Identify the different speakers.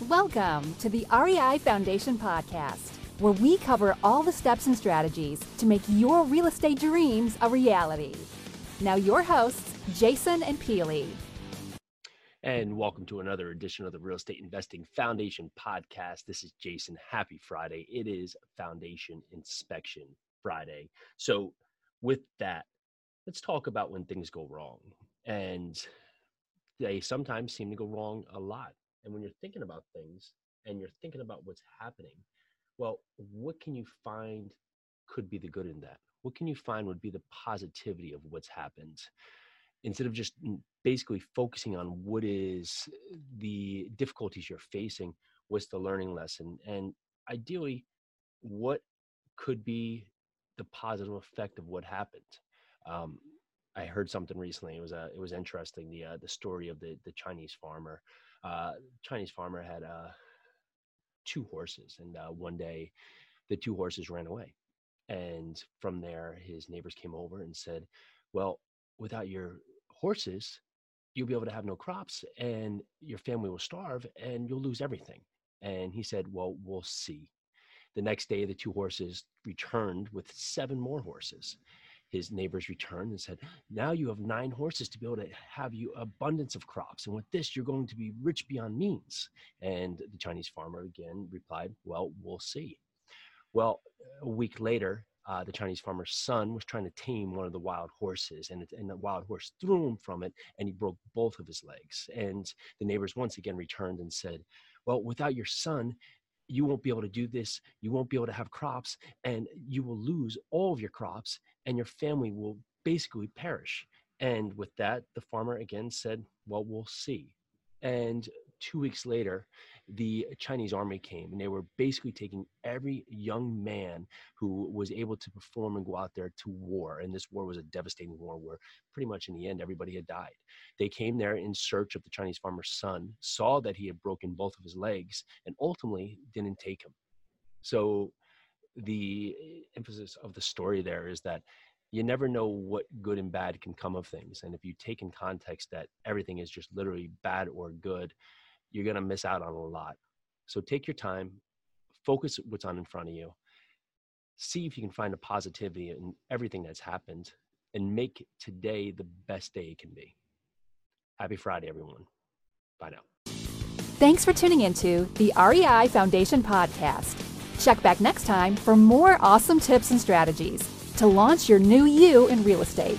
Speaker 1: Welcome to the REI Foundation Podcast, where we cover all the steps and strategies to make your real estate dreams a reality. Now, your hosts, Jason and Pili.
Speaker 2: And welcome to another edition of the Real Estate Investing Foundation podcast. This is Jason. Happy Friday. It is Foundation Inspection Friday. So, with that, let's talk about when things go wrong. And they sometimes seem to go wrong a lot. And when you're thinking about things and you're thinking about what's happening, well, what can you find could be the good in that? What can you find would be the positivity of what's happened? Instead of just basically focusing on what is the difficulties you're facing, what's the learning lesson? And ideally, what could be the positive effect of what happened? Um, I heard something recently. It was uh, it was interesting. The uh, the story of the the Chinese farmer uh, Chinese farmer had uh, two horses, and uh, one day the two horses ran away. And from there, his neighbors came over and said, "Well, without your horses, you'll be able to have no crops, and your family will starve, and you'll lose everything." And he said, "Well, we'll see." The next day, the two horses returned with seven more horses his neighbors returned and said, Now you have nine horses to be able to have you abundance of crops. And with this, you're going to be rich beyond means. And the Chinese farmer again replied, Well, we'll see. Well, a week later, uh, the Chinese farmer's son was trying to tame one of the wild horses, and, it, and the wild horse threw him from it, and he broke both of his legs. And the neighbors once again returned and said, Well, without your son, you won't be able to do this. You won't be able to have crops, and you will lose all of your crops, and your family will basically perish. And with that, the farmer again said, Well, we'll see. And two weeks later, the Chinese army came and they were basically taking every young man who was able to perform and go out there to war. And this war was a devastating war where pretty much in the end everybody had died. They came there in search of the Chinese farmer's son, saw that he had broken both of his legs, and ultimately didn't take him. So the emphasis of the story there is that you never know what good and bad can come of things. And if you take in context that everything is just literally bad or good, you're going to miss out on a lot. So take your time, focus what's on in front of you, see if you can find a positivity in everything that's happened, and make today the best day it can be. Happy Friday, everyone. Bye now.
Speaker 1: Thanks for tuning into the REI Foundation podcast. Check back next time for more awesome tips and strategies to launch your new you in real estate.